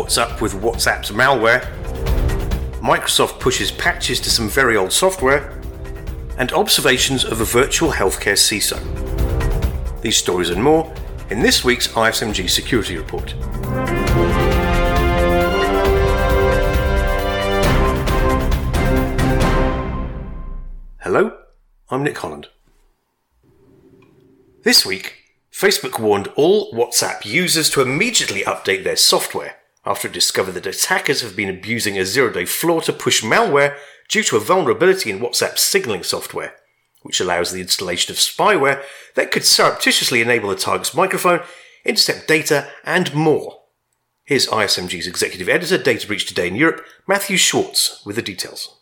What's up with WhatsApp's malware? Microsoft pushes patches to some very old software, and observations of a virtual healthcare CISO. These stories and more in this week's ISMG Security Report. Hello, I'm Nick Holland. This week, Facebook warned all WhatsApp users to immediately update their software after it discovered that attackers have been abusing a zero day flaw to push malware due to a vulnerability in WhatsApp's signaling software, which allows the installation of spyware that could surreptitiously enable the target's microphone, intercept data, and more. Here's ISMG's executive editor, Data Breach Today in Europe, Mathew Schwartz, with the details.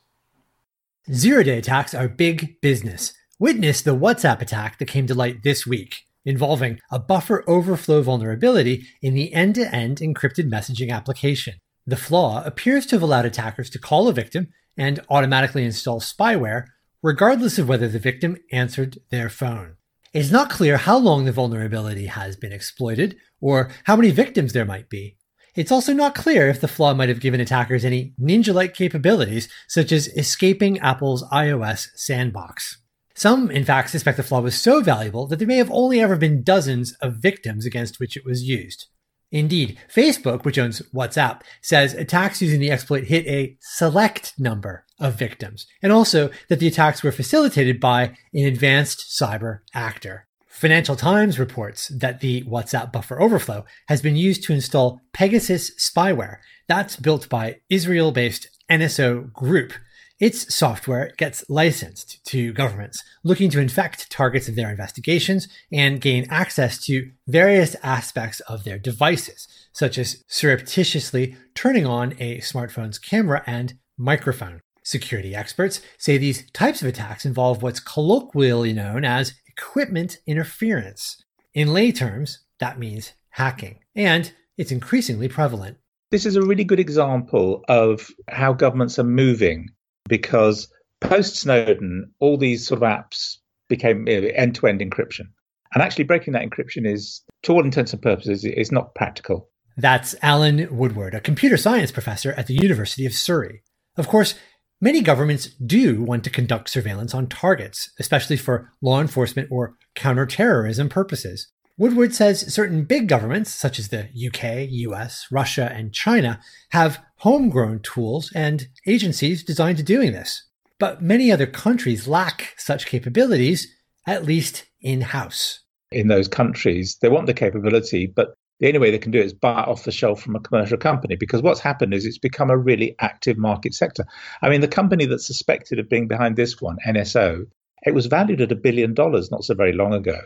Zero day attacks are big business. Witness the WhatsApp attack that came to light this week involving a buffer overflow vulnerability in the end to end encrypted messaging application. The flaw appears to have allowed attackers to call a victim and automatically install spyware, regardless of whether the victim answered their phone. It's not clear how long the vulnerability has been exploited or how many victims there might be. It's also not clear if the flaw might have given attackers any ninja like capabilities, such as escaping Apple's iOS sandbox. Some, in fact, suspect the flaw was so valuable that there may have only ever been dozens of victims against which it was used. Indeed, Facebook, which owns WhatsApp, says attacks using the exploit hit a select number of victims, and also that the attacks were facilitated by an advanced cyber actor. Financial Times reports that the WhatsApp buffer overflow has been used to install Pegasus spyware. That's built by Israel based NSO Group, its software gets licensed to governments looking to infect targets of their investigations and gain access to various aspects of their devices, such as surreptitiously turning on a smartphone's camera and microphone. Security experts say these types of attacks involve what's colloquially known as equipment interference. In lay terms, that means hacking, and it's increasingly prevalent. This is a really good example of how governments are moving because post Snowden, all these sort of apps became end to end encryption. And actually, breaking that encryption is, to all intents and purposes, is not practical. That's Alan Woodward, a computer science professor at the University of Surrey. Of course, many governments do want to conduct surveillance on targets, especially for law enforcement or counterterrorism purposes. Woodward says certain big governments, such as the UK, US, Russia, and China, have homegrown tools and agencies designed to doing this. But many other countries lack such capabilities, at least in house. In those countries, they want the capability, but the only way they can do it is buy it off the shelf from a commercial company because what's happened is it's become a really active market sector. I mean, the company that's suspected of being behind this one, NSO, it was valued at a billion dollars not so very long ago.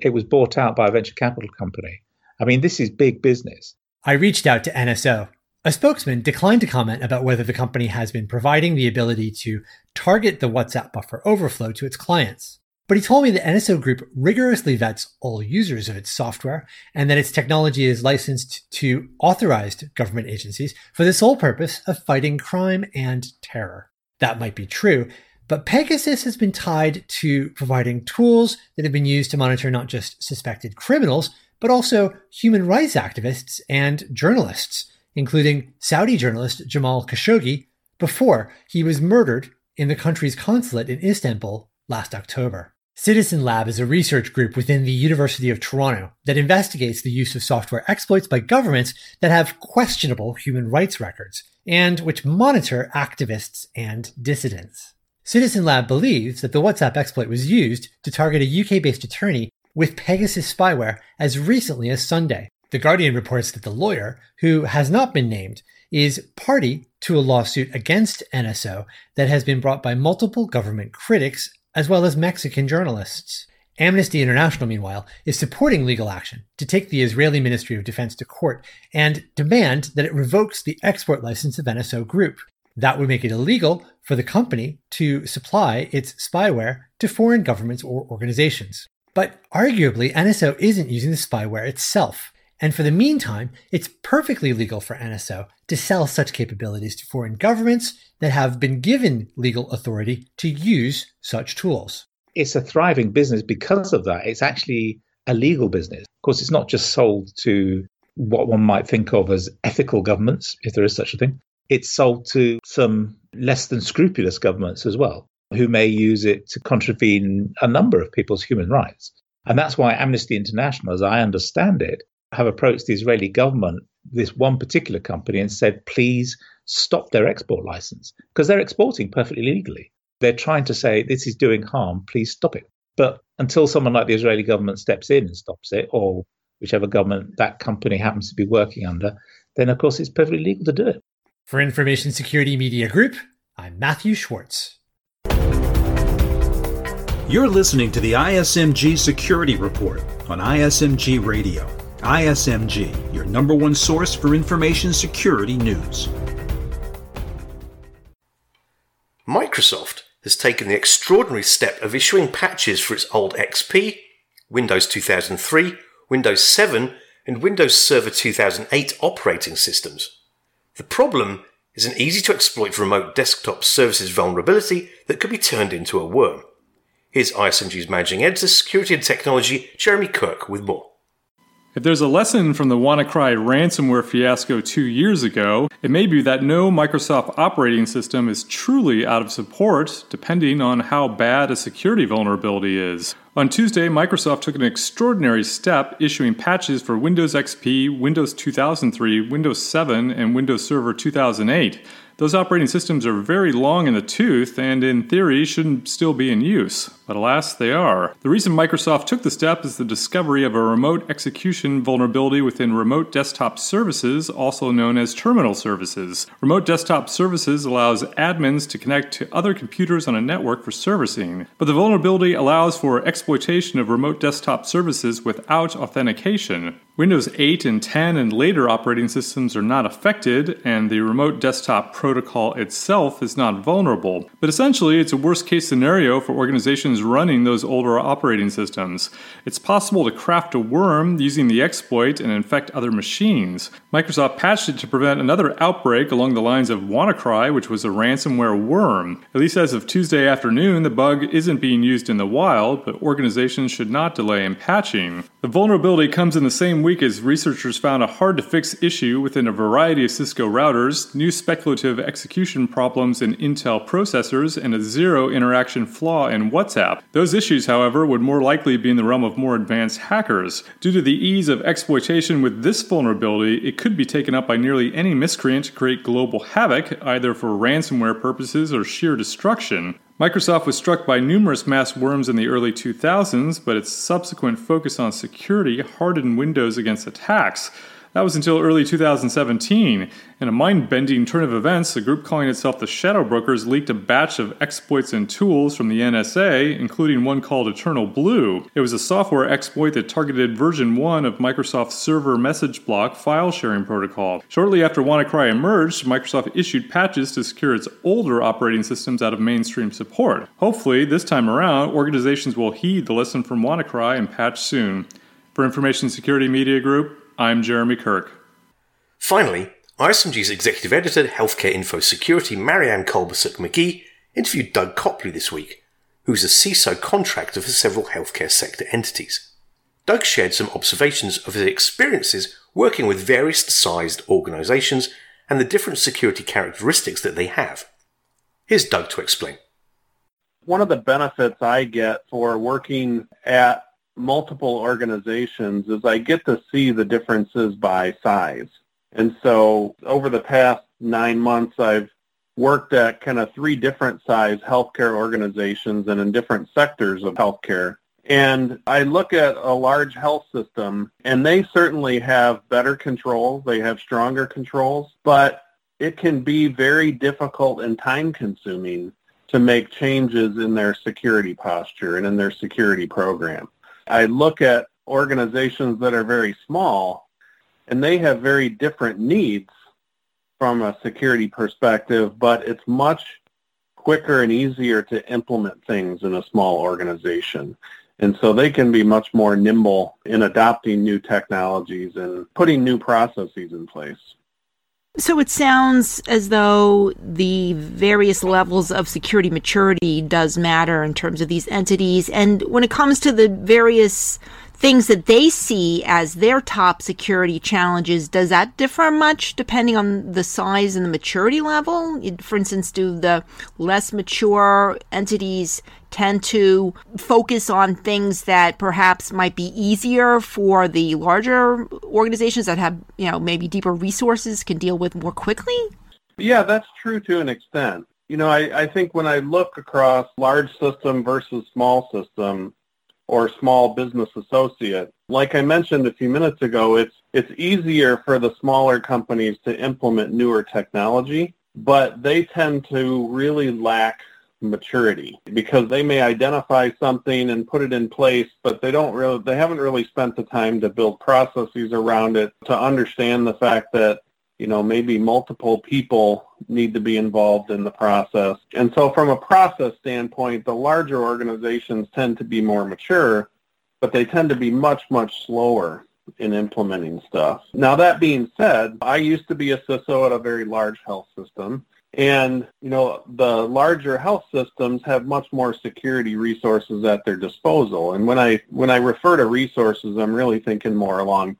It was bought out by a venture capital company. I mean, this is big business. I reached out to NSO. A spokesman declined to comment about whether the company has been providing the ability to target the WhatsApp buffer overflow to its clients. But he told me the NSO Group rigorously vets all users of its software and that its technology is licensed to authorized government agencies for the sole purpose of fighting crime and terror. That might be true, but Pegasus has been tied to providing tools that have been used to monitor not just suspected criminals, but also human rights activists and journalists, including Saudi journalist Jamal Khashoggi, before he was murdered in the country's consulate in Istanbul last October. Citizen Lab is a research group within the University of Toronto that investigates the use of software exploits by governments that have questionable human rights records and which monitor activists and dissidents. Citizen Lab believes that the WhatsApp exploit was used to target a UK based attorney with Pegasus spyware as recently as Sunday. The Guardian reports that the lawyer, who has not been named, is party to a lawsuit against NSO that has been brought by multiple government critics as well as Mexican journalists. Amnesty International, meanwhile, is supporting legal action to take the Israeli Ministry of Defense to court and demand that it revokes the export license of NSO Group. That would make it illegal for the company to supply its spyware to foreign governments or organizations. But arguably, NSO isn't using the spyware itself. And for the meantime, it's perfectly legal for NSO to sell such capabilities to foreign governments that have been given legal authority to use such tools. It's a thriving business because of that. It's actually a legal business. Of course, it's not just sold to what one might think of as ethical governments, if there is such a thing. It's sold to some less than scrupulous governments as well, who may use it to contravene a number of people's human rights. And that's why Amnesty International, as I understand it, have approached the Israeli government, this one particular company, and said, please stop their export license because they're exporting perfectly legally. They're trying to say this is doing harm, please stop it. But until someone like the Israeli government steps in and stops it, or whichever government that company happens to be working under, then of course it's perfectly legal to do it. For Information Security Media Group, I'm Mathew Schwartz. You're listening to the ISMG Security Report on ISMG Radio. ISMG, your number one source for information security news. Microsoft has taken the extraordinary step of issuing patches for its old XP, Windows 2003, Windows 7, and Windows Server 2008 operating systems. The problem is an easy to exploit remote desktop services vulnerability that could be turned into a worm. Here's ISMG's managing editor, security and technology, Jeremy Kirk, with more. If there's a lesson from the WannaCry ransomware fiasco two years ago, it may be that no Microsoft operating system is truly out of support, depending on how bad a security vulnerability is. On Tuesday, Microsoft took an extraordinary step issuing patches for Windows XP, Windows 2003, Windows 7, and Windows Server 2008. Those operating systems are very long in the tooth and, in theory, shouldn't still be in use. But alas, they are. The reason Microsoft took the step is the discovery of a remote execution vulnerability within Remote Desktop Services, also known as terminal services. Remote Desktop Services allows admins to connect to other computers on a network for servicing. But the vulnerability allows for exploitation of remote desktop services without authentication. Windows 8 and 10 and later operating systems are not affected, and the remote desktop protocol itself is not vulnerable. But essentially, it's a worst case scenario for organizations running those older operating systems. It's possible to craft a worm using the exploit and infect other machines. Microsoft patched it to prevent another outbreak along the lines of WannaCry, which was a ransomware worm. At least as of Tuesday afternoon, the bug isn't being used in the wild, but organizations should not delay in patching. The vulnerability comes in the same week as researchers found a hard to fix issue within a variety of Cisco routers, new speculative execution problems in Intel processors, and a zero interaction flaw in WhatsApp. Those issues, however, would more likely be in the realm of more advanced hackers. Due to the ease of exploitation with this vulnerability, it could be taken up by nearly any miscreant to create global havoc, either for ransomware purposes or sheer destruction. Microsoft was struck by numerous mass worms in the early 2000s, but its subsequent focus on security hardened Windows against attacks. That was until early 2017. In a mind bending turn of events, a group calling itself the Shadow Brokers leaked a batch of exploits and tools from the NSA, including one called Eternal Blue. It was a software exploit that targeted version 1 of Microsoft's server message block file sharing protocol. Shortly after WannaCry emerged, Microsoft issued patches to secure its older operating systems out of mainstream support. Hopefully, this time around, organizations will heed the lesson from WannaCry and patch soon. For Information Security Media Group, I'm Jeremy Kirk. Finally, ISMG's executive editor, Healthcare Info Security, Marianne Kolbasuk McGee, interviewed Doug Copley this week, who's a CISO contractor for several healthcare sector entities. Doug shared some observations of his experiences working with various sized organizations and the different security characteristics that they have. Here's Doug to explain. One of the benefits I get for working at multiple organizations is I get to see the differences by size. And so over the past nine months, I've worked at kind of three different size healthcare organizations and in different sectors of healthcare. And I look at a large health system and they certainly have better controls. They have stronger controls, but it can be very difficult and time consuming to make changes in their security posture and in their security program. I look at organizations that are very small and they have very different needs from a security perspective, but it's much quicker and easier to implement things in a small organization. And so they can be much more nimble in adopting new technologies and putting new processes in place. So it sounds as though the various levels of security maturity does matter in terms of these entities. And when it comes to the various things that they see as their top security challenges, does that differ much depending on the size and the maturity level? For instance, do the less mature entities tend to focus on things that perhaps might be easier for the larger organizations that have, you know, maybe deeper resources can deal with more quickly? Yeah, that's true to an extent. You know, I, I think when I look across large system versus small system, or small business associate. Like I mentioned a few minutes ago, it's it's easier for the smaller companies to implement newer technology, but they tend to really lack maturity because they may identify something and put it in place, but they don't really they haven't really spent the time to build processes around it to understand the fact that you know, maybe multiple people need to be involved in the process. And so from a process standpoint, the larger organizations tend to be more mature, but they tend to be much, much slower in implementing stuff. Now that being said, I used to be a CISO at a very large health system. And, you know, the larger health systems have much more security resources at their disposal. And when I when I refer to resources, I'm really thinking more along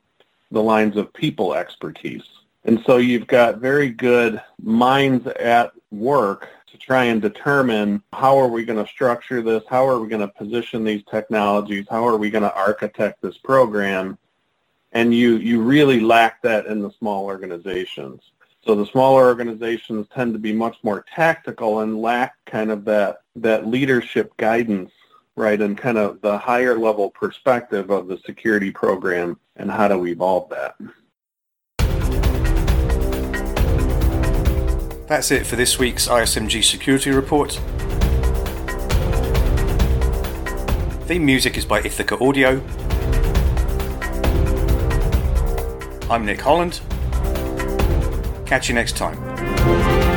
the lines of people expertise. And so you've got very good minds at work to try and determine how are we going to structure this, how are we going to position these technologies, how are we going to architect this program. And you, you really lack that in the small organizations. So the smaller organizations tend to be much more tactical and lack kind of that, that leadership guidance, right, and kind of the higher level perspective of the security program and how to evolve that. That's it for this week's ISMG Security Report. Theme music is by Ithaca Audio. I'm Nick Holland. Catch you next time.